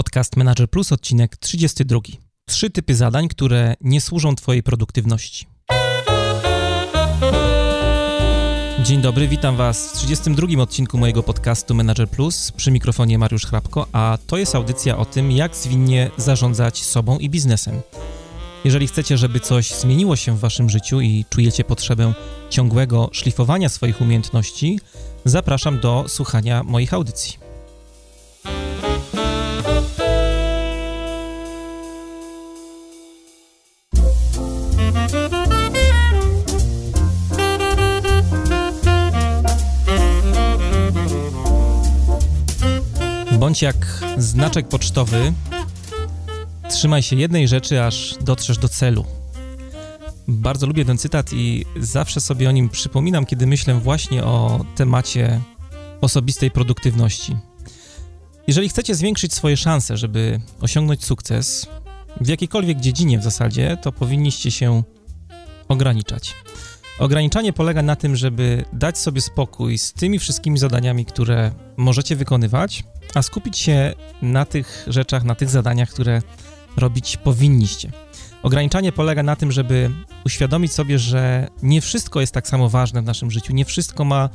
Podcast Manager Plus, odcinek 32. Trzy typy zadań, które nie służą Twojej produktywności. Dzień dobry, witam Was w 32 odcinku mojego podcastu Manager Plus przy mikrofonie Mariusz Hrabko, a to jest audycja o tym, jak zwinnie zarządzać sobą i biznesem. Jeżeli chcecie, żeby coś zmieniło się w Waszym życiu i czujecie potrzebę ciągłego szlifowania swoich umiejętności, zapraszam do słuchania moich audycji. Bądź jak znaczek pocztowy, trzymaj się jednej rzeczy, aż dotrzesz do celu. Bardzo lubię ten cytat i zawsze sobie o nim przypominam, kiedy myślę właśnie o temacie osobistej produktywności. Jeżeli chcecie zwiększyć swoje szanse, żeby osiągnąć sukces w jakiejkolwiek dziedzinie w zasadzie, to powinniście się ograniczać. Ograniczanie polega na tym, żeby dać sobie spokój z tymi wszystkimi zadaniami, które możecie wykonywać, a skupić się na tych rzeczach, na tych zadaniach, które robić powinniście. Ograniczanie polega na tym, żeby uświadomić sobie, że nie wszystko jest tak samo ważne w naszym życiu, nie wszystko ma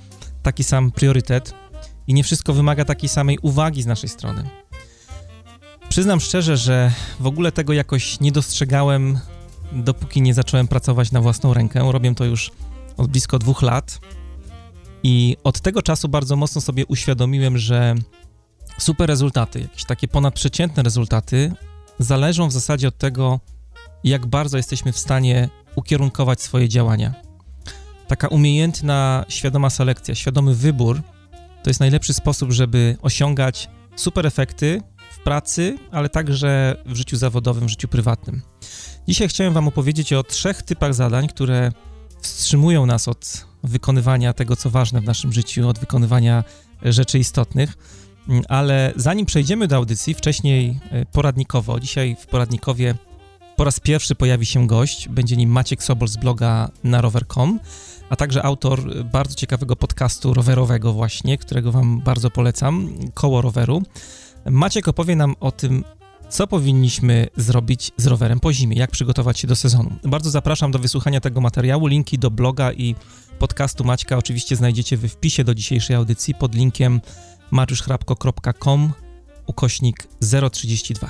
taki sam priorytet i nie wszystko wymaga takiej samej uwagi z naszej strony. Przyznam szczerze, że w ogóle tego jakoś nie dostrzegałem, dopóki nie zacząłem pracować na własną rękę. Robię to już od blisko dwóch lat. I od tego czasu bardzo mocno sobie uświadomiłem, że super rezultaty, jakieś takie ponadprzeciętne rezultaty, zależą w zasadzie od tego, jak bardzo jesteśmy w stanie ukierunkować swoje działania. Taka umiejętna, świadoma selekcja, świadomy wybór to jest najlepszy sposób, żeby osiągać super efekty w pracy, ale także w życiu zawodowym, w życiu prywatnym. Dzisiaj chciałem Wam opowiedzieć o trzech typach zadań, które wstrzymują nas od wykonywania tego, co ważne w naszym życiu, od wykonywania rzeczy istotnych. Ale zanim przejdziemy do audycji, wcześniej e, poradnikowo, dzisiaj w poradnikowie po raz pierwszy pojawi się gość, będzie nim Maciek Sobol z bloga na rower.com, a także autor bardzo ciekawego podcastu rowerowego właśnie, którego wam bardzo polecam, Koło Roweru. Maciek opowie nam o tym, co powinniśmy zrobić z rowerem po zimie, jak przygotować się do sezonu. Bardzo zapraszam do wysłuchania tego materiału. Linki do bloga i podcastu Maćka oczywiście znajdziecie w wpisie do dzisiejszej audycji pod linkiem mariuszchrapko.com ukośnik 032.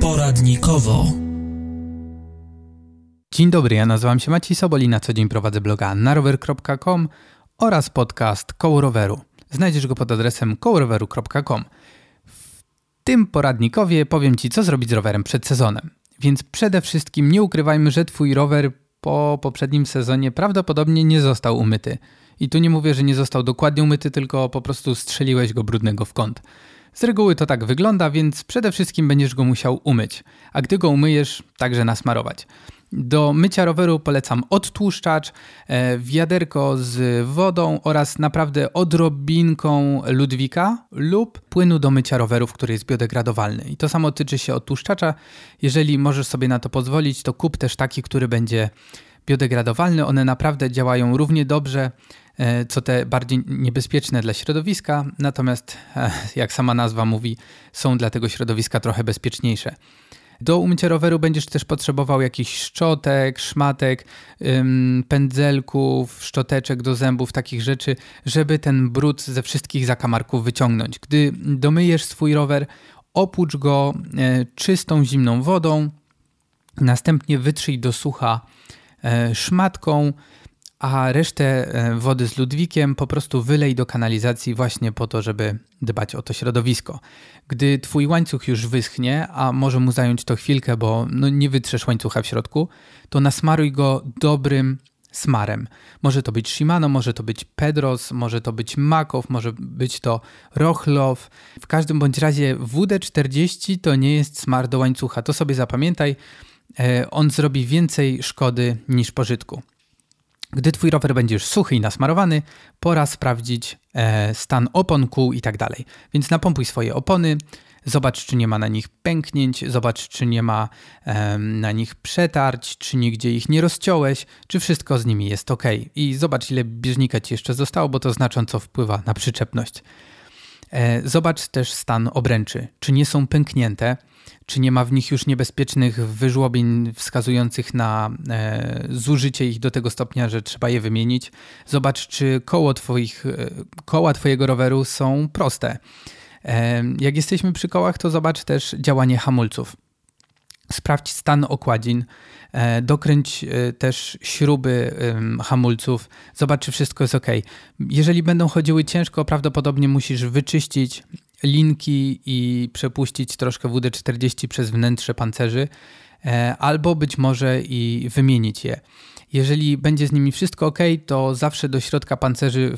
Poradnikowo. Dzień dobry, ja nazywam się Maciej Sobol i na co dzień prowadzę bloga narower.com oraz podcast Koło Roweru. Znajdziesz go pod adresem kołoroweru.com. W tym poradnikowie powiem Ci, co zrobić z rowerem przed sezonem. Więc przede wszystkim nie ukrywajmy, że Twój rower po poprzednim sezonie prawdopodobnie nie został umyty. I tu nie mówię, że nie został dokładnie umyty, tylko po prostu strzeliłeś go brudnego w kąt. Z reguły to tak wygląda, więc przede wszystkim będziesz go musiał umyć, a gdy go umyjesz, także nasmarować. Do mycia roweru polecam odtłuszczacz, e, wiaderko z wodą oraz naprawdę odrobinką ludwika lub płynu do mycia rowerów, który jest biodegradowalny. I to samo tyczy się odtłuszczacza. Jeżeli możesz sobie na to pozwolić, to kup też taki, który będzie biodegradowalny. One naprawdę działają równie dobrze e, co te bardziej niebezpieczne dla środowiska, natomiast e, jak sama nazwa mówi, są dla tego środowiska trochę bezpieczniejsze. Do umycia roweru będziesz też potrzebował jakichś szczotek, szmatek, pędzelków, szczoteczek do zębów, takich rzeczy, żeby ten brud ze wszystkich zakamarków wyciągnąć. Gdy domyjesz swój rower, opłucz go e, czystą, zimną wodą, następnie wytrzyj do sucha e, szmatką, a resztę e, wody z Ludwikiem po prostu wylej do kanalizacji właśnie po to, żeby dbać o to środowisko. Gdy twój łańcuch już wyschnie, a może mu zająć to chwilkę, bo no nie wytrzesz łańcucha w środku, to nasmaruj go dobrym smarem. Może to być Shimano, może to być Pedros, może to być Makow, może być to Rochlow. W każdym bądź razie WD-40 to nie jest smar do łańcucha. To sobie zapamiętaj. E, on zrobi więcej szkody niż pożytku. Gdy twój rower będzie już suchy i nasmarowany, pora sprawdzić e, stan opon, kół i tak dalej. Więc napompuj swoje opony, Zobacz, czy nie ma na nich pęknięć, zobacz, czy nie ma na nich przetarć, czy nigdzie ich nie rozciąłeś, czy wszystko z nimi jest ok. I zobacz, ile bieżnika ci jeszcze zostało, bo to znacząco wpływa na przyczepność. E, zobacz też stan obręczy, czy nie są pęknięte, czy nie ma w nich już niebezpiecznych wyżłobień wskazujących na e, zużycie ich do tego stopnia, że trzeba je wymienić. Zobacz, czy koło twoich, e, koła Twojego roweru są proste. E, jak jesteśmy przy kołach, to zobacz też działanie hamulców. Sprawdź stan okładzin, e, dokręć e, też śruby hamulców, zobacz, czy wszystko jest ok. Jeżeli będą chodziły ciężko, prawdopodobnie musisz wyczyścić linki i przepuścić troszkę WD-40 przez wnętrze pancerzy, e, albo być może i wymienić je. Jeżeli będzie z nimi wszystko ok, to zawsze do środka pancerzy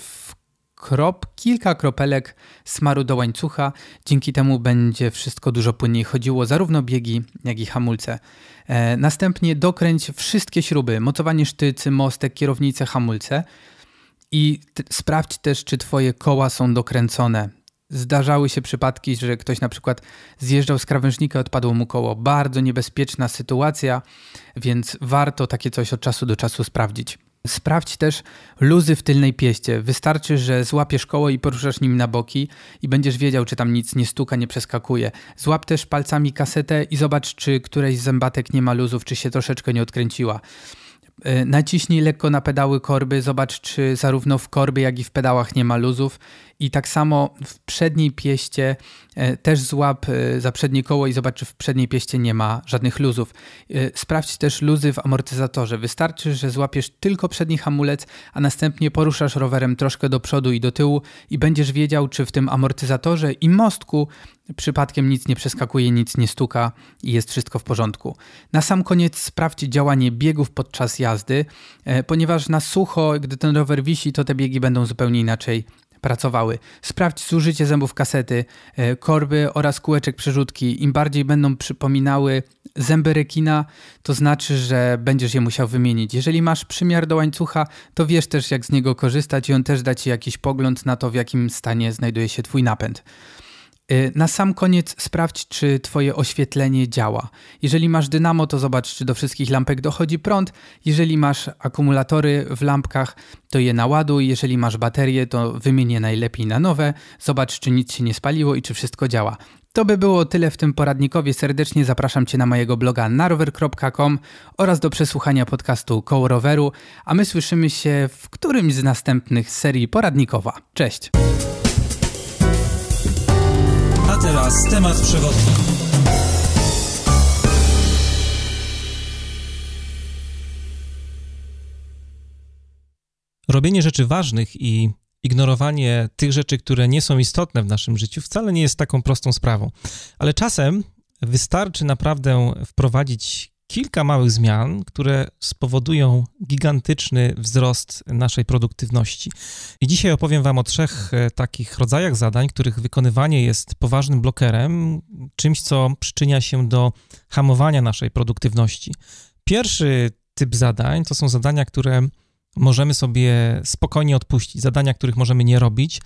krop, kilka kropelek smaru do łańcucha. Dzięki temu będzie wszystko dużo płynniej chodziło, zarówno biegi, jak i hamulce. E, następnie dokręć wszystkie śruby, mocowanie sztycy, mostek, kierownicę, hamulce i sprawdź też, czy twoje koła są dokręcone. Zdarzały się przypadki, że ktoś na przykład zjeżdżał z krawężnika, odpadło mu koło. Bardzo niebezpieczna sytuacja, więc warto takie coś od czasu do czasu sprawdzić. Sprawdź też luzy w tylnej pieście. Wystarczy, że złapiesz koło i poruszasz nim na boki i będziesz wiedział, czy tam nic nie stuka, nie przeskakuje. Złap też palcami kasetę i zobacz, czy któreś z zębatek nie ma luzów, czy się troszeczkę nie odkręciła. E, naciśnij lekko na pedały korby, zobacz, czy zarówno w korbie, jak i w pedałach nie ma luzów. I tak samo w przedniej pieście e, też złap e, za przednie koło i zobacz, czy w przedniej pieście nie ma żadnych luzów. Sprawdź też luzy w amortyzatorze. Wystarczy, że złapiesz tylko przedni hamulec, a następnie poruszasz rowerem troszkę do przodu i do tyłu i będziesz wiedział, czy w tym amortyzatorze i mostku przypadkiem nic nie przeskakuje, nic nie stuka i jest wszystko w porządku. Na sam koniec sprawdź działanie biegów podczas jazdy, e, ponieważ na sucho, gdy ten rower wisi, to te biegi będą zupełnie inaczej pracowały. Sprawdź zużycie zębów kasety, e, korby oraz kółeczek przerzutki. Im bardziej będą przypominały zęby rekina, to znaczy, że będziesz je musiał wymienić. Jeżeli masz przymiar do łańcucha, to wiesz też jak z niego korzystać i on też da ci jakiś pogląd na to, w jakim stanie znajduje się twój napęd. Y, na sam koniec sprawdź, czy Twoje oświetlenie działa. Jeżeli masz dynamo, to zobacz, czy do wszystkich lampek dochodzi prąd. Jeżeli masz akumulatory w lampkach, to je naładuj. Jeżeli masz baterie, to wymień je najlepiej na nowe. Zobacz, czy nic się nie spaliło i czy wszystko działa. To by było tyle w tym poradnikowie. Serdecznie zapraszam Cię na mojego bloga narower.com oraz do przesłuchania podcastu Koło Roweru, a my słyszymy się w którymś z następnych serii poradnikowa. Cześć! Teraz temat przewodni. Robienie rzeczy ważnych i ignorowanie tych rzeczy, które nie są istotne w naszym życiu, wcale nie jest taką prostą sprawą. Ale czasem wystarczy naprawdę wprowadzić kilka małych zmian, które spowodują gigantyczny wzrost naszej produktywności. I dzisiaj opowiem Wam o trzech e, takich rodzajach zadań, których wykonywanie jest poważnym blokerem, czymś, co przyczynia się do hamowania naszej produktywności. Pierwszy typ zadań to są zadania, które możemy sobie spokojnie odpuścić, zadania, których możemy nie robić.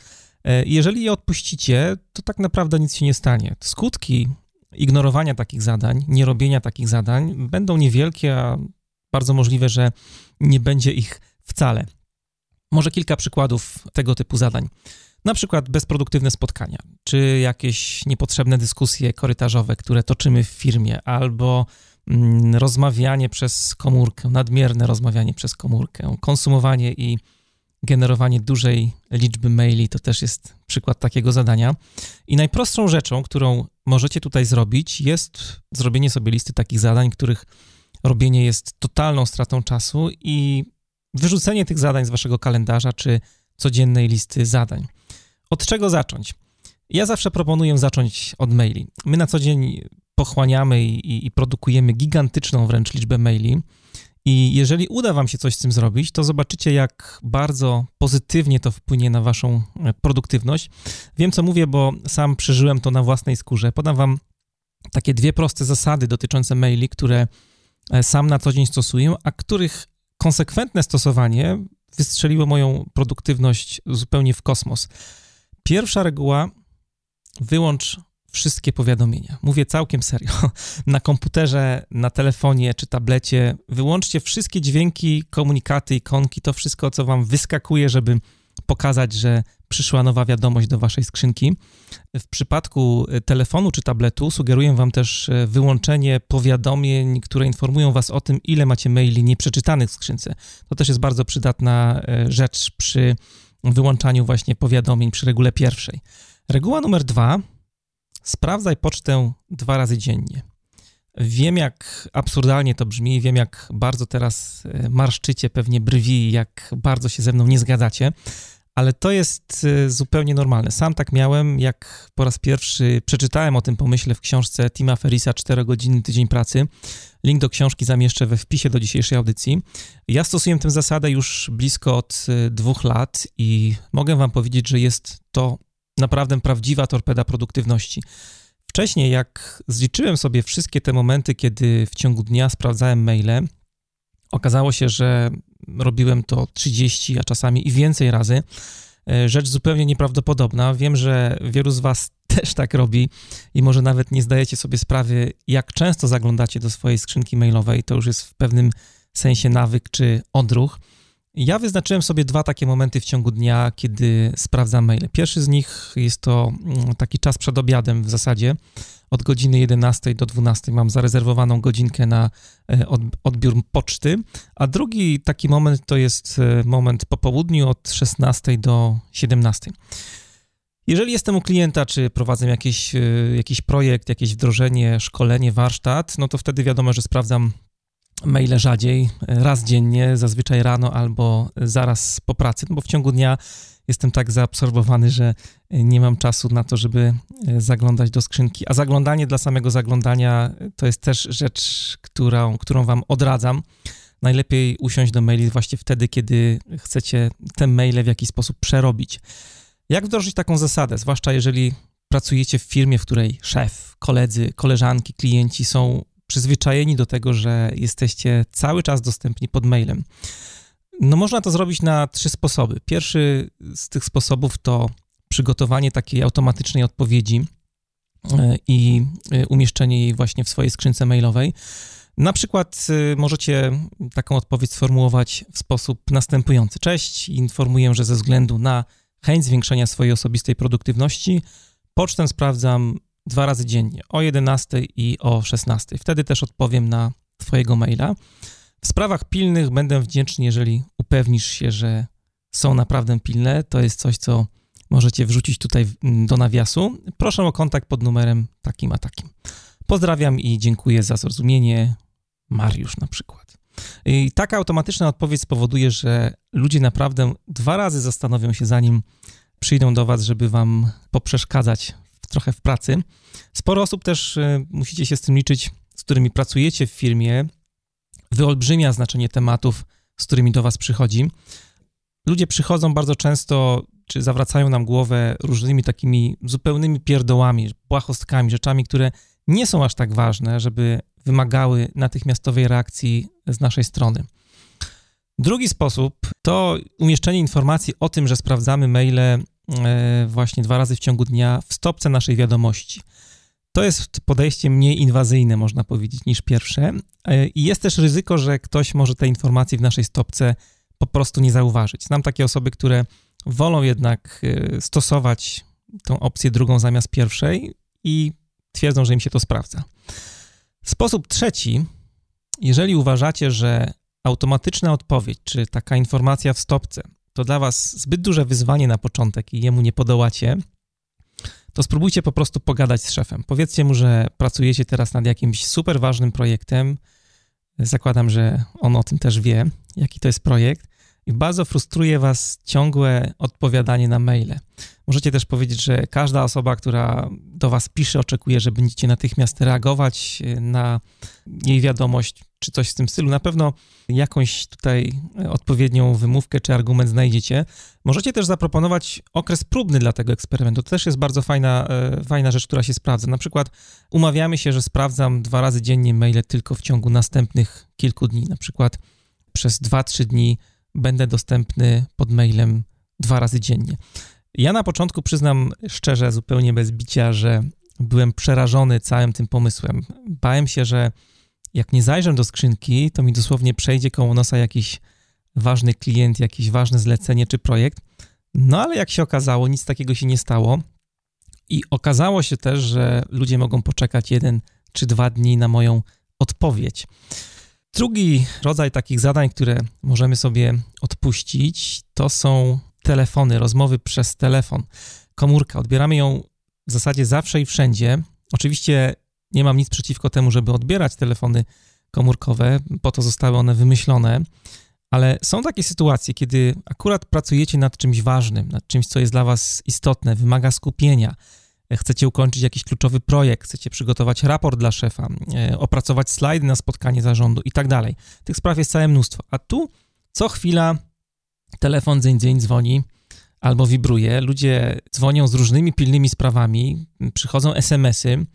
E, jeżeli je odpuścicie, to tak naprawdę nic się nie stanie. Skutki ignorowania takich zadań, nierobienia takich zadań będą niewielkie, a bardzo możliwe, że nie będzie ich wcale. Może kilka przykładów tego typu zadań. Na przykład bezproduktywne spotkania, czy jakieś niepotrzebne dyskusje korytarzowe, które toczymy w firmie, albo mm, rozmawianie przez komórkę, nadmierne rozmawianie przez komórkę, konsumowanie i generowanie dużej liczby maili to też jest przykład takiego zadania. I najprostszą rzeczą, którą możecie tutaj zrobić, jest zrobienie sobie listy takich zadań, których robienie jest totalną stratą czasu i wyrzucenie tych zadań z waszego kalendarza czy codziennej listy zadań. Od czego zacząć? Ja zawsze proponuję zacząć od maili. My na co dzień pochłaniamy i, i produkujemy gigantyczną wręcz liczbę maili. I jeżeli uda Wam się coś z tym zrobić, to zobaczycie, jak bardzo pozytywnie to wpłynie na Waszą e, produktywność. Wiem, co mówię, bo sam przeżyłem to na własnej skórze. Podam Wam takie dwie proste zasady dotyczące maili, które e, sam na co dzień stosuję, a których konsekwentne stosowanie wystrzeliło moją produktywność zupełnie w kosmos. Pierwsza reguła: wyłącz wszystkie powiadomienia. Mówię całkiem serio. Na komputerze, na telefonie czy tablecie wyłączcie wszystkie dźwięki, komunikaty, ikonki, to wszystko, co wam wyskakuje, żeby pokazać, że przyszła nowa wiadomość do waszej skrzynki. W przypadku telefonu czy tabletu sugeruję wam też e, wyłączenie powiadomień, które informują was o tym, ile macie maili nieprzeczytanych w skrzynce. To też jest bardzo przydatna e, rzecz przy wyłączaniu właśnie powiadomień przy regule pierwszej. Reguła numer dwa. Sprawdzaj pocztę dwa razy dziennie. Wiem, jak absurdalnie to brzmi, wiem, jak bardzo teraz e, marszczycie pewnie brwi, jak bardzo się ze mną nie zgadzacie, ale to jest e, zupełnie normalne. Sam tak miałem, jak po raz pierwszy przeczytałem o tym pomyśle w książce Tima Ferisa 4 godziny tydzień pracy. Link do książki zamieszczę we wpisie do dzisiejszej audycji. Ja stosuję tę zasadę już blisko od e, dwóch lat i mogę wam powiedzieć, że jest to naprawdę prawdziwa torpeda produktywności. Wcześniej, jak zliczyłem sobie wszystkie te momenty, kiedy w ciągu dnia sprawdzałem maile, okazało się, że robiłem to 30, a czasami i więcej razy. E, rzecz zupełnie nieprawdopodobna. Wiem, że wielu z Was też tak robi i może nawet nie zdajecie sobie sprawy, jak często zaglądacie do swojej skrzynki mailowej. To już jest w pewnym sensie nawyk czy odruch. Ja wyznaczyłem sobie dwa takie momenty w ciągu dnia, kiedy sprawdzam maile. Pierwszy z nich jest to mm, taki czas przed obiadem w zasadzie. Od godziny 11 do 12 mam zarezerwowaną godzinkę na e, odbiór poczty, a drugi taki moment to jest e, moment po południu od 16 do 17. Jeżeli jestem u klienta, czy prowadzę jakiś, e, jakiś projekt, jakieś wdrożenie, szkolenie, warsztat, no to wtedy wiadomo, że sprawdzam maile rzadziej, raz dziennie, zazwyczaj rano albo zaraz po pracy, no bo w ciągu dnia jestem tak zaabsorbowany, że nie mam czasu na to, żeby e, zaglądać do skrzynki. A zaglądanie dla samego zaglądania to jest też rzecz, którą, którą wam odradzam. Najlepiej usiąść do maili właśnie wtedy, kiedy chcecie te maile w jakiś sposób przerobić. Jak wdrożyć taką zasadę, zwłaszcza jeżeli pracujecie w firmie, w której szef, koledzy, koleżanki, klienci są przyzwyczajeni do tego, że jesteście cały czas dostępni pod mailem. No można to zrobić na trzy sposoby. Pierwszy z tych sposobów to przygotowanie takiej automatycznej odpowiedzi e, i e, umieszczenie jej właśnie w swojej skrzynce mailowej. Na przykład e, możecie taką odpowiedź sformułować w sposób następujący. Cześć, informuję, że ze względu na chęć zwiększenia swojej osobistej produktywności pocztę sprawdzam dwa razy dziennie, o 11 i o 16. Wtedy też odpowiem na Twojego maila. W sprawach pilnych będę wdzięczny, jeżeli upewnisz się, że są naprawdę pilne. To jest coś, co możecie wrzucić tutaj do nawiasu. Proszę o kontakt pod numerem takim a takim. Pozdrawiam i dziękuję za zrozumienie. Mariusz na przykład. I taka automatyczna odpowiedź spowoduje, że ludzie naprawdę dwa razy zastanowią się, zanim przyjdą do Was, żeby Wam poprzeszkadzać trochę w pracy. Sporo osób też y, musicie się z tym liczyć, z którymi pracujecie w firmie, wyolbrzymia znaczenie tematów, z którymi do Was przychodzi. Ludzie przychodzą bardzo często, czy zawracają nam głowę różnymi takimi zupełnymi pierdołami, błahostkami, rzeczami, które nie są aż tak ważne, żeby wymagały natychmiastowej reakcji z naszej strony. Drugi sposób to umieszczenie informacji o tym, że sprawdzamy maile właśnie dwa razy w ciągu dnia w stopce naszej wiadomości. To jest podejście mniej inwazyjne, można powiedzieć, niż pierwsze. E, I jest też ryzyko, że ktoś może te informacje w naszej stopce po prostu nie zauważyć. Znam takie osoby, które wolą jednak e, stosować tą opcję drugą zamiast pierwszej i twierdzą, że im się to sprawdza. Sposób trzeci, jeżeli uważacie, że automatyczna odpowiedź, czy taka informacja w stopce, to dla Was zbyt duże wyzwanie na początek i jemu nie podołacie, to spróbujcie po prostu pogadać z szefem. Powiedzcie mu, że pracujecie teraz nad jakimś super ważnym projektem. Zakładam, że on o tym też wie, jaki to jest projekt. I bardzo frustruje Was ciągłe odpowiadanie na maile. Możecie też powiedzieć, że każda osoba, która do Was pisze, oczekuje, że będziecie natychmiast reagować na jej wiadomość czy coś w tym stylu. Na pewno jakąś tutaj odpowiednią wymówkę czy argument znajdziecie. Możecie też zaproponować okres próbny dla tego eksperymentu. To też jest bardzo fajna, e, fajna rzecz, która się sprawdza. Na przykład umawiamy się, że sprawdzam dwa razy dziennie maile tylko w ciągu następnych kilku dni. Na przykład przez 2-3 dni będę dostępny pod mailem dwa razy dziennie. Ja na początku przyznam szczerze, zupełnie bez bicia, że byłem przerażony całym tym pomysłem. Bałem się, że jak nie zajrzę do skrzynki, to mi dosłownie przejdzie koło nosa jakiś ważny klient, jakieś ważne zlecenie czy projekt. No ale jak się okazało, nic takiego się nie stało. I okazało się też, że ludzie mogą poczekać jeden czy dwa dni na moją odpowiedź. Drugi rodzaj takich zadań, które możemy sobie odpuścić, to są telefony, rozmowy przez telefon. Komórka, odbieramy ją w zasadzie zawsze i wszędzie. Oczywiście nie mam nic przeciwko temu, żeby odbierać telefony komórkowe, po to zostały one wymyślone, ale są takie sytuacje, kiedy akurat pracujecie nad czymś ważnym, nad czymś, co jest dla Was istotne, wymaga skupienia. Chcecie ukończyć jakiś kluczowy projekt, chcecie przygotować raport dla szefa, e, opracować slajdy na spotkanie zarządu i tak dalej. Tych spraw jest całe mnóstwo. A tu co chwila telefon dzień dzień dzwoni albo wibruje, ludzie dzwonią z różnymi pilnymi sprawami, przychodzą SMS-y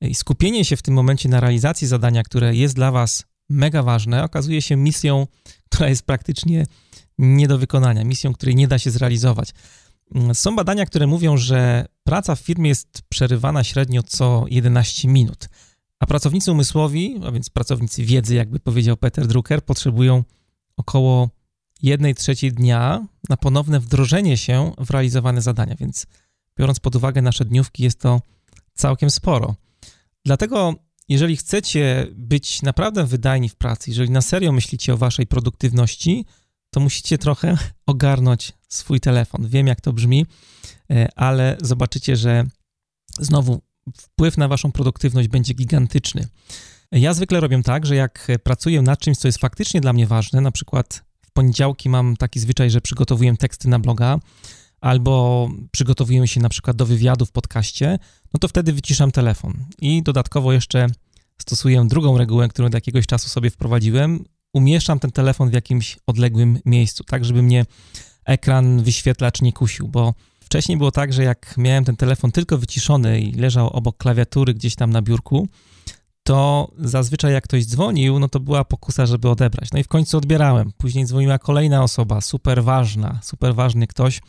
i skupienie się w tym momencie na realizacji zadania, które jest dla Was mega ważne, okazuje się misją, która jest praktycznie nie do wykonania, misją, której nie da się zrealizować. Są badania, które mówią, że praca w firmie jest przerywana średnio co 11 minut, a pracownicy umysłowi, a więc pracownicy wiedzy, jakby powiedział Peter Drucker, potrzebują około 1 trzeciej dnia na ponowne wdrożenie się w realizowane zadania, więc biorąc pod uwagę nasze dniówki, jest to całkiem sporo. Dlatego, jeżeli chcecie być naprawdę wydajni w pracy, jeżeli na serio myślicie o waszej produktywności, to musicie trochę ogarnąć swój telefon. Wiem, jak to brzmi, e, ale zobaczycie, że znowu wpływ na waszą produktywność będzie gigantyczny. Ja zwykle robię tak, że jak pracuję nad czymś, co jest faktycznie dla mnie ważne, na przykład w poniedziałki mam taki zwyczaj, że przygotowuję teksty na bloga, albo przygotowuję się na przykład do wywiadu w podcaście, no to wtedy wyciszam telefon. I dodatkowo jeszcze stosuję drugą regułę, którą do jakiegoś czasu sobie wprowadziłem. Umieszczam ten telefon w jakimś odległym miejscu, tak żeby mnie ekran, wyświetlacz nie kusił, bo wcześniej było tak, że jak miałem ten telefon tylko wyciszony i leżał obok klawiatury gdzieś tam na biurku, to zazwyczaj jak ktoś dzwonił, no to była pokusa, żeby odebrać. No i w końcu odbierałem. Później dzwoniła kolejna osoba, super ważna, super ważny ktoś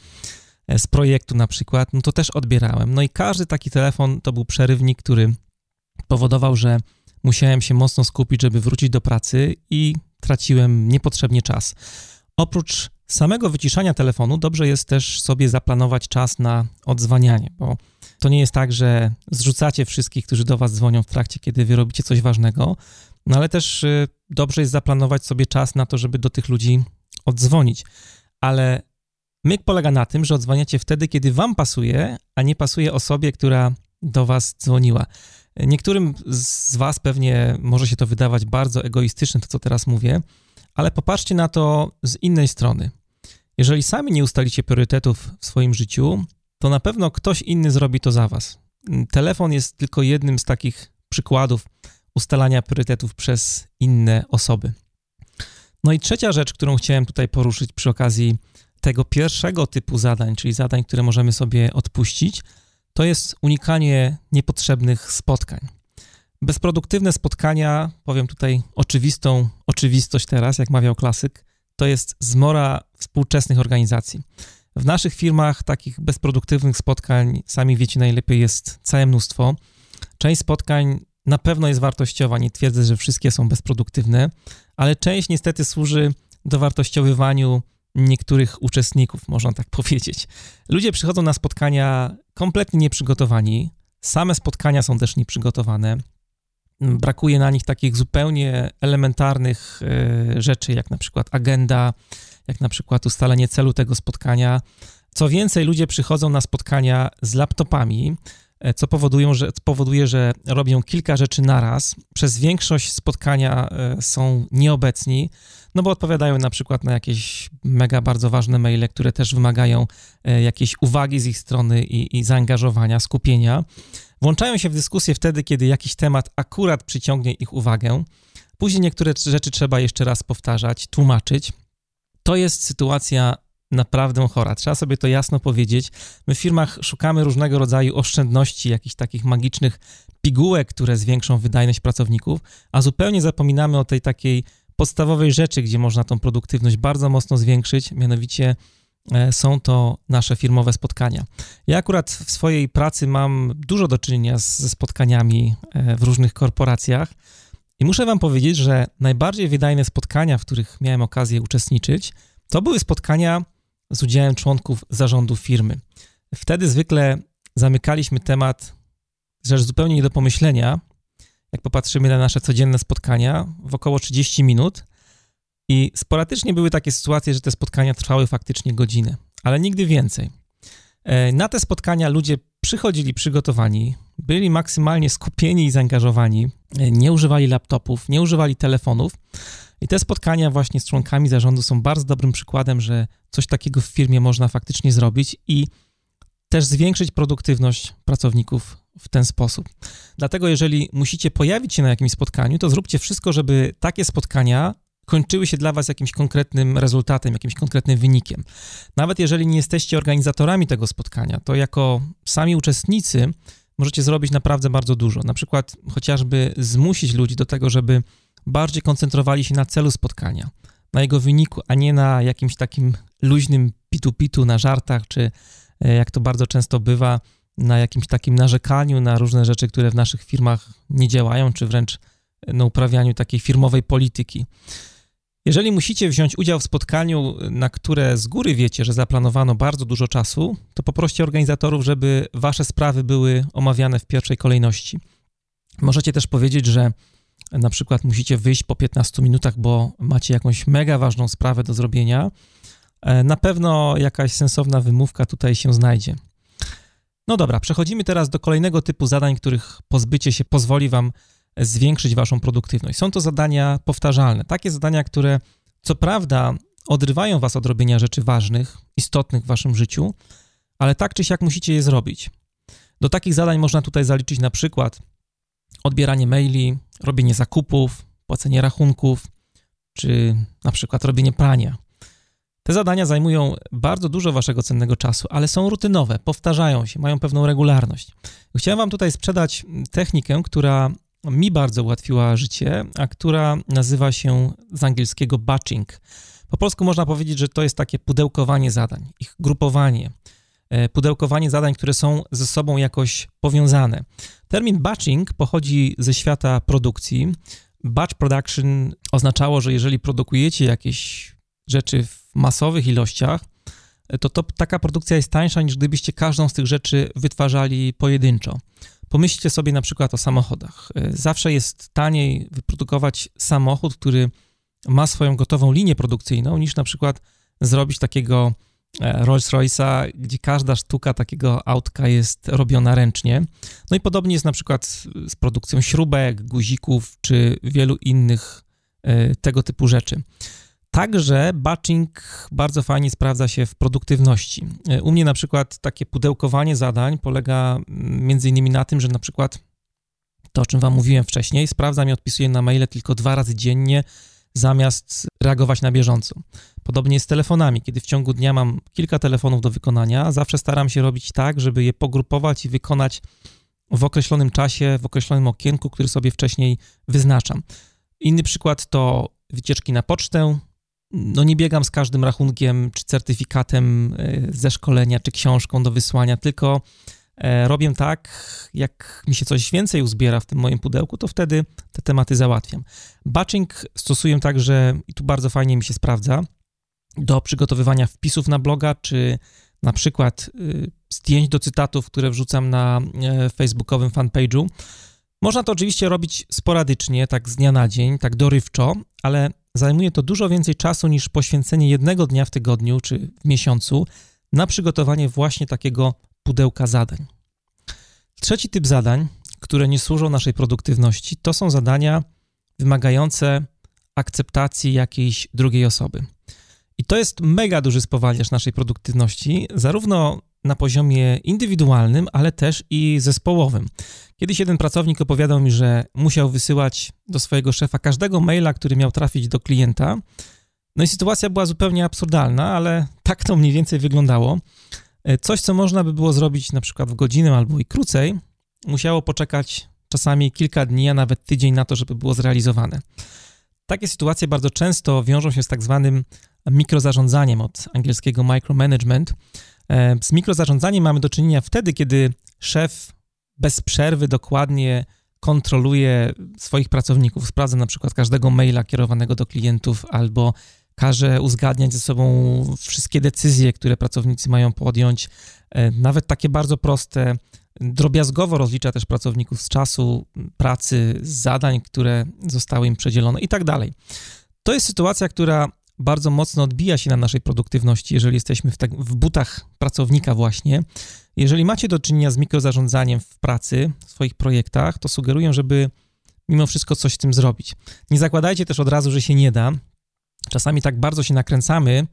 e, z projektu na przykład, no to też odbierałem. No i każdy taki telefon to był przerywnik, który powodował, że musiałem się mocno skupić, żeby wrócić do pracy i traciłem niepotrzebnie czas. Oprócz samego wyciszania telefonu, dobrze jest też sobie zaplanować czas na odzwanianie, bo to nie jest tak, że zrzucacie wszystkich, którzy do Was dzwonią w trakcie, kiedy wy robicie coś ważnego, no ale też y, dobrze jest zaplanować sobie czas na to, żeby do tych ludzi oddzwonić. Ale myk polega na tym, że odzwaniacie wtedy, kiedy Wam pasuje, a nie pasuje osobie, która do Was dzwoniła. Niektórym z Was pewnie może się to wydawać bardzo egoistyczne, to co teraz mówię, ale popatrzcie na to z innej strony. Jeżeli sami nie ustalicie priorytetów w swoim życiu, to na pewno ktoś inny zrobi to za was. Telefon jest tylko jednym z takich przykładów ustalania priorytetów przez inne osoby. No i trzecia rzecz, którą chciałem tutaj poruszyć przy okazji tego pierwszego typu zadań, czyli zadań, które możemy sobie odpuścić, to jest unikanie niepotrzebnych spotkań. Bezproduktywne spotkania, powiem tutaj oczywistą oczywistość teraz, jak mawiał klasyk, to jest zmora współczesnych organizacji. W naszych firmach takich bezproduktywnych spotkań, sami wiecie najlepiej, jest całe mnóstwo. Część spotkań na pewno jest wartościowa, nie twierdzę, że wszystkie są bezproduktywne, ale część niestety służy dowartościowywaniu niektórych uczestników, można tak powiedzieć. Ludzie przychodzą na spotkania kompletnie nieprzygotowani, same spotkania są też nieprzygotowane. Brakuje na nich takich zupełnie elementarnych e, rzeczy, jak na przykład agenda, jak na przykład ustalenie celu tego spotkania. Co więcej, ludzie przychodzą na spotkania z laptopami, co powodują, że, powoduje, że robią kilka rzeczy naraz. Przez większość spotkania e, są nieobecni, no bo odpowiadają na przykład na jakieś mega bardzo ważne maile, które też wymagają e, jakiejś uwagi z ich strony i, i zaangażowania, skupienia. Włączają się w dyskusję wtedy, kiedy jakiś temat akurat przyciągnie ich uwagę. Później niektóre rzeczy trzeba jeszcze raz powtarzać, tłumaczyć to jest sytuacja naprawdę chora. Trzeba sobie to jasno powiedzieć. My w firmach szukamy różnego rodzaju oszczędności, jakichś takich magicznych pigułek, które zwiększą wydajność pracowników, a zupełnie zapominamy o tej takiej podstawowej rzeczy, gdzie można tą produktywność bardzo mocno zwiększyć, mianowicie e, są to nasze firmowe spotkania. Ja akurat w swojej pracy mam dużo do czynienia ze spotkaniami e, w różnych korporacjach i muszę Wam powiedzieć, że najbardziej wydajne spotkania, w których miałem okazję uczestniczyć, to były spotkania z udziałem członków zarządu firmy. Wtedy zwykle zamykaliśmy temat, rzecz zupełnie nie do pomyślenia, jak popatrzymy na nasze codzienne spotkania, w około 30 minut. I sporadycznie były takie sytuacje, że te spotkania trwały faktycznie godzinę, ale nigdy więcej. E, na te spotkania ludzie przychodzili przygotowani, byli maksymalnie skupieni i zaangażowani, e, nie używali laptopów, nie używali telefonów. I te spotkania właśnie z członkami zarządu są bardzo dobrym przykładem, że coś takiego w firmie można faktycznie zrobić i też zwiększyć produktywność pracowników w ten sposób. Dlatego, jeżeli musicie pojawić się na jakimś spotkaniu, to zróbcie wszystko, żeby takie spotkania kończyły się dla Was jakimś konkretnym rezultatem, jakimś konkretnym wynikiem. Nawet jeżeli nie jesteście organizatorami tego spotkania, to jako sami uczestnicy możecie zrobić naprawdę bardzo dużo. Na przykład chociażby zmusić ludzi do tego, żeby bardziej koncentrowali się na celu spotkania, na jego wyniku, a nie na jakimś takim luźnym pitu-pitu, na żartach, czy e, jak to bardzo często bywa, na jakimś takim narzekaniu na różne rzeczy, które w naszych firmach nie działają, czy wręcz na uprawianiu takiej firmowej polityki. Jeżeli musicie wziąć udział w spotkaniu, na które z góry wiecie, że zaplanowano bardzo dużo czasu, to poproście organizatorów, żeby wasze sprawy były omawiane w pierwszej kolejności. Możecie też powiedzieć, że na przykład musicie wyjść po 15 minutach, bo macie jakąś mega ważną sprawę do zrobienia. E, na pewno jakaś sensowna wymówka tutaj się znajdzie. No dobra, przechodzimy teraz do kolejnego typu zadań, których pozbycie się pozwoli Wam zwiększyć Waszą produktywność. Są to zadania powtarzalne, takie zadania, które co prawda odrywają Was od robienia rzeczy ważnych, istotnych w Waszym życiu, ale tak czy siak musicie je zrobić. Do takich zadań można tutaj zaliczyć na przykład odbieranie maili, robienie zakupów, płacenie rachunków, czy na przykład robienie prania. Te zadania zajmują bardzo dużo waszego cennego czasu, ale są rutynowe, powtarzają się, mają pewną regularność. Chciałem wam tutaj sprzedać technikę, która mi bardzo ułatwiła życie, a która nazywa się z angielskiego batching. Po polsku można powiedzieć, że to jest takie pudełkowanie zadań, ich grupowanie, e, pudełkowanie zadań, które są ze sobą jakoś powiązane. Termin batching pochodzi ze świata produkcji. Batch production oznaczało, że jeżeli produkujecie jakieś rzeczy w masowych ilościach, to, to taka produkcja jest tańsza niż gdybyście każdą z tych rzeczy wytwarzali pojedynczo. Pomyślcie sobie na przykład o samochodach. Zawsze jest taniej wyprodukować samochód, który ma swoją gotową linię produkcyjną, niż na przykład zrobić takiego e, Rolls-Royce'a, gdzie każda sztuka takiego autka jest robiona ręcznie. No i podobnie jest na przykład z produkcją śrubek, guzików czy wielu innych e, tego typu rzeczy. Także batching bardzo fajnie sprawdza się w produktywności. E, u mnie na przykład takie pudełkowanie zadań polega mm, między innymi na tym, że na przykład to, o czym wam mówiłem wcześniej, sprawdzam i odpisuję na maile tylko dwa razy dziennie, zamiast reagować na bieżąco. Podobnie jest z telefonami. Kiedy w ciągu dnia mam kilka telefonów do wykonania, zawsze staram się robić tak, żeby je pogrupować i wykonać w określonym czasie, w określonym okienku, który sobie wcześniej wyznaczam. Inny przykład to wycieczki na pocztę, no nie biegam z każdym rachunkiem czy certyfikatem e, ze szkolenia, czy książką do wysłania, tylko robię tak, jak mi się coś więcej uzbiera w tym moim pudełku, to wtedy te tematy załatwiam. Batching stosuję także, i tu bardzo fajnie mi się sprawdza, do przygotowywania wpisów na bloga, czy na przykład y, zdjęć do cytatów, które wrzucam na e, facebookowym fanpage'u. Można to oczywiście robić sporadycznie, tak z dnia na dzień, tak dorywczo, ale zajmuje to dużo więcej czasu niż poświęcenie jednego dnia w tygodniu czy w miesiącu na przygotowanie właśnie takiego pudełka zadań. Trzeci typ zadań, które nie służą naszej produktywności, to są zadania wymagające akceptacji jakiejś drugiej osoby. I to jest mega duży spowalniacz naszej produktywności, zarówno na poziomie indywidualnym, ale też i zespołowym. Kiedyś jeden pracownik opowiadał mi, że musiał wysyłać do swojego szefa każdego maila, który miał trafić do klienta. No i sytuacja była zupełnie absurdalna, ale tak to mniej więcej wyglądało. E, coś, co można by było zrobić na przykład w godzinę albo i krócej, musiało poczekać czasami kilka dni, a nawet tydzień na to, żeby było zrealizowane. Takie sytuacje bardzo często wiążą się z tak zwanym mikrozarządzaniem od angielskiego micromanagement. E, z mikrozarządzaniem mamy do czynienia wtedy, kiedy szef bez przerwy dokładnie kontroluje swoich pracowników, sprawdza na przykład każdego maila kierowanego do klientów albo każe uzgadniać ze sobą wszystkie decyzje, które pracownicy mają podjąć, e, nawet takie bardzo proste. Drobiazgowo rozlicza też pracowników z czasu pracy, z zadań, które zostały im przedzielone i tak dalej. To jest sytuacja, która bardzo mocno odbija się na naszej produktywności, jeżeli jesteśmy w, tak, w butach pracownika właśnie. Jeżeli macie do czynienia z mikrozarządzaniem w pracy, w swoich projektach, to sugeruję, żeby mimo wszystko coś z tym zrobić. Nie zakładajcie też od razu, że się nie da. Czasami tak bardzo się nakręcamy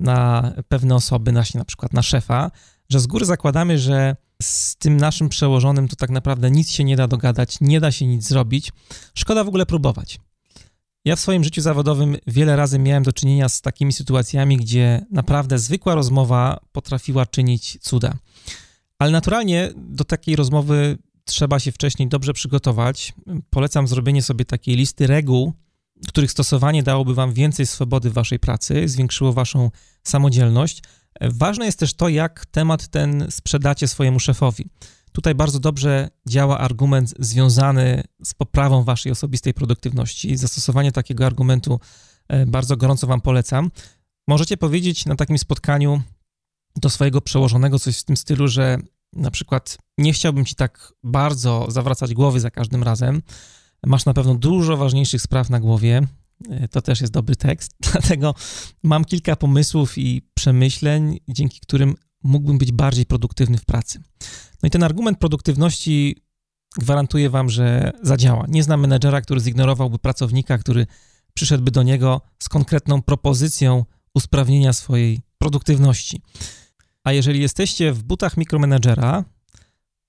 na pewne osoby, właśnie na przykład na szefa, że z góry zakładamy, że z tym naszym przełożonym to tak naprawdę nic się nie da dogadać, nie da się nic zrobić. Szkoda w ogóle próbować. Ja w swoim życiu zawodowym wiele razy miałem do czynienia z takimi sytuacjami, gdzie naprawdę zwykła rozmowa potrafiła czynić cuda. Ale naturalnie do takiej rozmowy trzeba się wcześniej dobrze przygotować. Polecam zrobienie sobie takiej listy reguł, których stosowanie dałoby Wam więcej swobody w Waszej pracy, zwiększyło Waszą samodzielność. Ważne jest też to, jak temat ten sprzedacie swojemu szefowi. Tutaj bardzo dobrze działa argument związany z poprawą Waszej osobistej produktywności. Zastosowanie takiego argumentu e, bardzo gorąco Wam polecam. Możecie powiedzieć na takim spotkaniu do swojego przełożonego coś w tym stylu, że na przykład nie chciałbym Ci tak bardzo zawracać głowy za każdym razem masz na pewno dużo ważniejszych spraw na głowie. E, to też jest dobry tekst, dlatego mam kilka pomysłów i przemyśleń, dzięki którym mógłbym być bardziej produktywny w pracy. No i ten argument produktywności gwarantuję wam, że zadziała. Nie znam menedżera, który zignorowałby pracownika, który przyszedłby do niego z konkretną propozycją usprawnienia swojej produktywności. A jeżeli jesteście w butach mikromenedżera,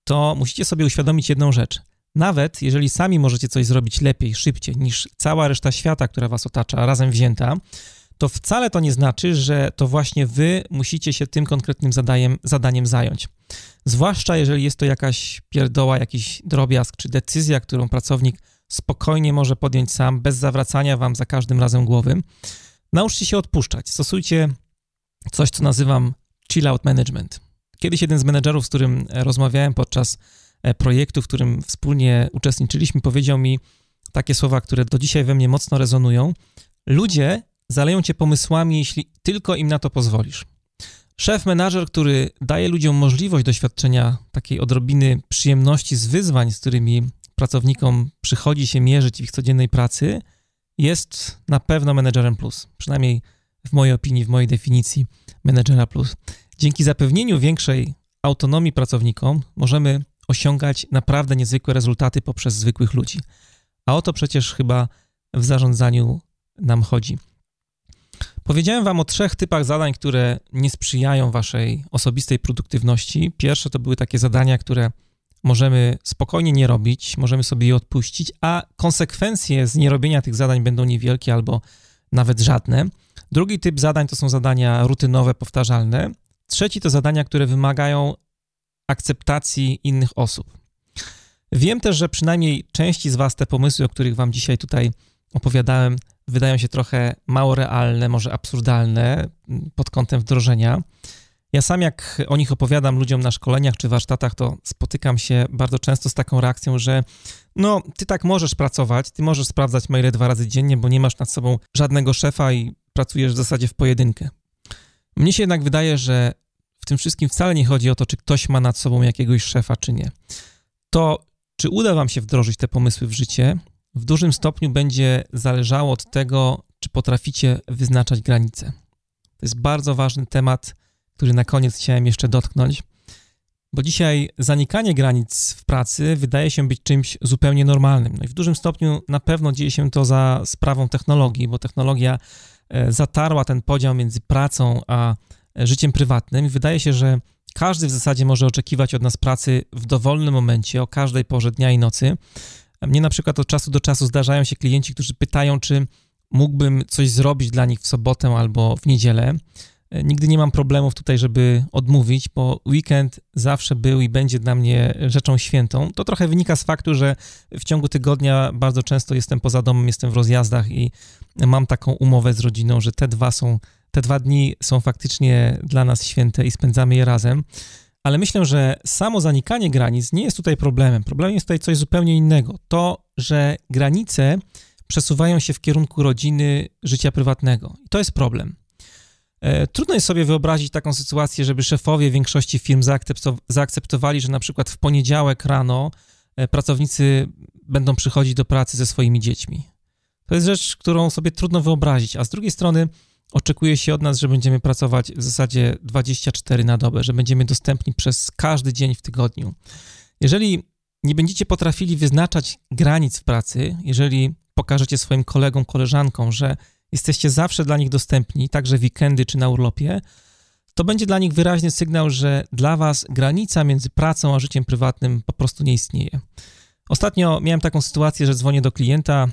to musicie sobie uświadomić jedną rzecz – nawet jeżeli sami możecie coś zrobić lepiej, szybciej niż cała reszta świata, która was otacza, razem wzięta, to wcale to nie znaczy, że to właśnie wy musicie się tym konkretnym zadaniem, zadaniem zająć. Zwłaszcza jeżeli jest to jakaś pierdoła, jakiś drobiazg czy decyzja, którą pracownik spokojnie może podjąć sam, bez zawracania wam za każdym razem głowy. Nauczcie się odpuszczać. Stosujcie coś, co nazywam chill out management. Kiedyś jeden z menedżerów, z którym rozmawiałem podczas projektu, w którym wspólnie uczestniczyliśmy, powiedział mi takie słowa, które do dzisiaj we mnie mocno rezonują. Ludzie zaleją cię pomysłami, jeśli tylko im na to pozwolisz. Szef, menadżer, który daje ludziom możliwość doświadczenia takiej odrobiny przyjemności z wyzwań, z którymi pracownikom przychodzi się mierzyć w ich codziennej pracy, jest na pewno menedżerem plus. Przynajmniej w mojej opinii, w mojej definicji menedżera plus. Dzięki zapewnieniu większej autonomii pracownikom możemy osiągać naprawdę niezwykłe rezultaty poprzez zwykłych ludzi. A o to przecież chyba w zarządzaniu nam chodzi. Powiedziałem Wam o trzech typach zadań, które nie sprzyjają Waszej osobistej produktywności. Pierwsze to były takie zadania, które możemy spokojnie nie robić, możemy sobie je odpuścić, a konsekwencje z nierobienia tych zadań będą niewielkie albo nawet żadne. Drugi typ zadań to są zadania rutynowe, powtarzalne. Trzeci to zadania, które wymagają akceptacji innych osób. Wiem też, że przynajmniej części z Was te pomysły, o których Wam dzisiaj tutaj opowiadałem, wydają się trochę mało realne, może absurdalne mm, pod kątem wdrożenia. Ja sam, jak o nich opowiadam ludziom na szkoleniach czy warsztatach, to spotykam się bardzo często z taką reakcją, że no, ty tak możesz pracować, ty możesz sprawdzać maile dwa razy dziennie, bo nie masz nad sobą żadnego szefa i pracujesz w zasadzie w pojedynkę. Mnie się jednak wydaje, że w tym wszystkim wcale nie chodzi o to, czy ktoś ma nad sobą jakiegoś szefa, czy nie. To, czy uda Wam się wdrożyć te pomysły w życie, w dużym stopniu będzie zależało od tego, czy potraficie wyznaczać granice. To jest bardzo ważny temat, który na koniec chciałem jeszcze dotknąć, bo dzisiaj zanikanie granic w pracy wydaje się być czymś zupełnie normalnym. No i w dużym stopniu na pewno dzieje się to za sprawą technologii, bo technologia e, zatarła ten podział między pracą a życiem prywatnym. Wydaje się, że każdy w zasadzie może oczekiwać od nas pracy w dowolnym momencie, o każdej porze dnia i nocy. Mnie na przykład od czasu do czasu zdarzają się klienci, którzy pytają, czy mógłbym coś zrobić dla nich w sobotę albo w niedzielę. nigdy nie mam problemów tutaj, żeby odmówić, bo weekend zawsze był i będzie dla mnie rzeczą świętą. To trochę wynika z faktu, że w ciągu tygodnia bardzo często jestem poza domem, jestem w rozjazdach i mam taką umowę z rodziną, że te dwa są, te dwa dni są faktycznie dla nas święte i spędzamy je razem. Ale myślę, że samo zanikanie granic nie jest tutaj problemem. Problemem jest tutaj coś zupełnie innego. To, że granice przesuwają się w kierunku rodziny, życia prywatnego. I to jest problem. E, trudno jest sobie wyobrazić taką sytuację, żeby szefowie większości firm zaakceptowali, że na przykład w poniedziałek rano e, pracownicy będą przychodzić do pracy ze swoimi dziećmi. To jest rzecz, którą sobie trudno wyobrazić, a z drugiej strony oczekuje się od nas, że będziemy pracować w zasadzie 24 na dobę, że będziemy dostępni przez każdy dzień w tygodniu. Jeżeli nie będziecie potrafili wyznaczać granic w pracy, jeżeli pokażecie swoim kolegom, koleżankom, że jesteście zawsze dla nich dostępni, także weekendy czy na urlopie, to będzie dla nich wyraźny sygnał, że dla was granica między pracą a życiem prywatnym po prostu nie istnieje. Ostatnio miałem taką sytuację, że dzwonię do klienta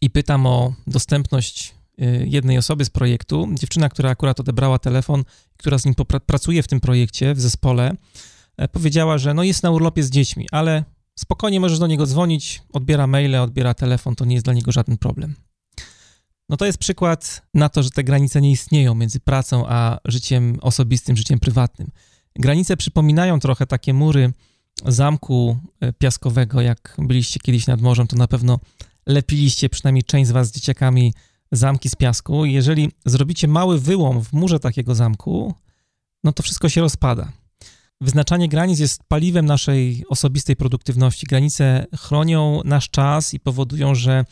i pytam o dostępność jednej osoby z projektu. Dziewczyna, która akurat odebrała telefon, która z nim pracuje w tym projekcie, w zespole, e, powiedziała, że no jest na urlopie z dziećmi, ale spokojnie możesz do niego dzwonić, odbiera maile, odbiera telefon, to nie jest dla niego żaden problem. No to jest przykład na to, że te granice nie istnieją między pracą a życiem osobistym, życiem prywatnym. Granice przypominają trochę takie mury zamku e, piaskowego, jak byliście kiedyś nad morzem, to na pewno lepiliście przynajmniej część z was z dzieciakami zamki z piasku. Jeżeli zrobicie mały wyłom w murze takiego zamku, no to wszystko się rozpada. Wyznaczanie granic jest paliwem naszej osobistej produktywności. Granice chronią nasz czas i powodują, że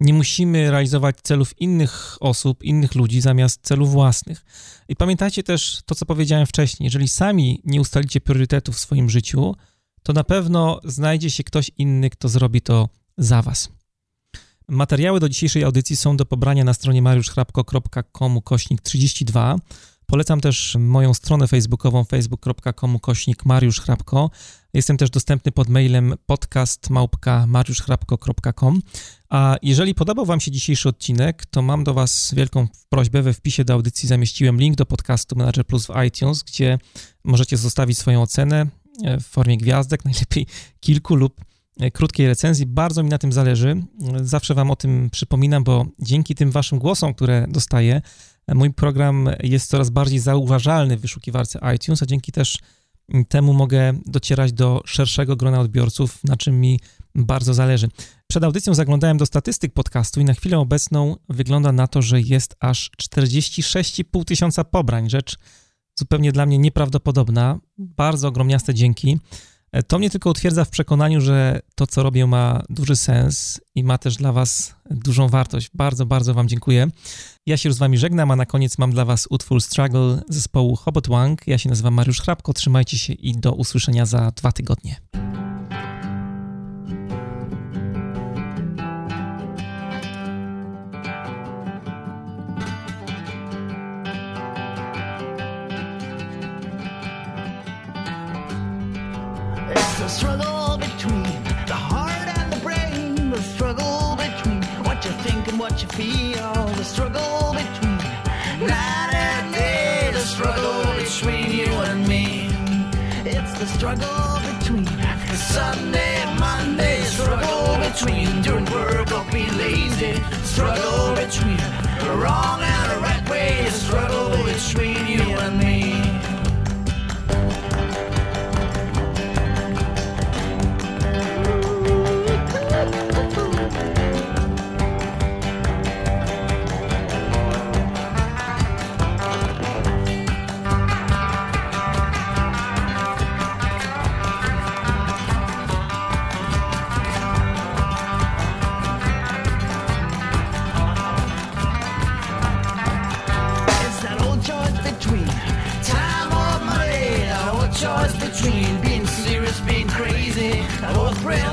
nie musimy realizować celów innych osób, innych ludzi zamiast celów własnych. I pamiętajcie też to, co powiedziałem wcześniej. Jeżeli sami nie ustalicie priorytetów w swoim życiu, to na pewno znajdzie się ktoś inny, kto zrobi to za was. Materiały do dzisiejszej audycji są do pobrania na stronie mariuszchrapko.com kośnik 32. Polecam też moją stronę facebookową facebook.com kośnik Mariusz Hrabko. Jestem też dostępny pod mailem podcastmałpka.mariuszchrapko.com. A jeżeli podobał Wam się dzisiejszy odcinek, to mam do Was wielką prośbę. We wpisie do audycji zamieściłem link do podcastu Manager Plus w iTunes, gdzie możecie zostawić swoją ocenę e, w formie gwiazdek, najlepiej kilku lub krótkiej recenzji. Bardzo mi na tym zależy. Zawsze Wam o tym przypominam, bo dzięki tym Waszym głosom, które dostaję, Mój program jest coraz bardziej zauważalny w wyszukiwarce iTunes, a dzięki też temu mogę docierać do szerszego grona odbiorców, na czym mi bardzo zależy. Przed audycją zaglądałem do statystyk podcastu i na chwilę obecną wygląda na to, że jest aż 46,5 tysiąca pobrań. Rzecz zupełnie dla mnie nieprawdopodobna. Bardzo ogromniaste dzięki. To mnie tylko utwierdza w przekonaniu, że to, co robię, ma duży sens i ma też dla Was dużą wartość. Bardzo, bardzo Wam dziękuję. Ja się już z Wami żegnam, a na koniec mam dla Was utwór Struggle zespołu Hobot Wang. Ja się nazywam Mariusz Hrabko, trzymajcie się i do usłyszenia za dwa tygodnie. I was.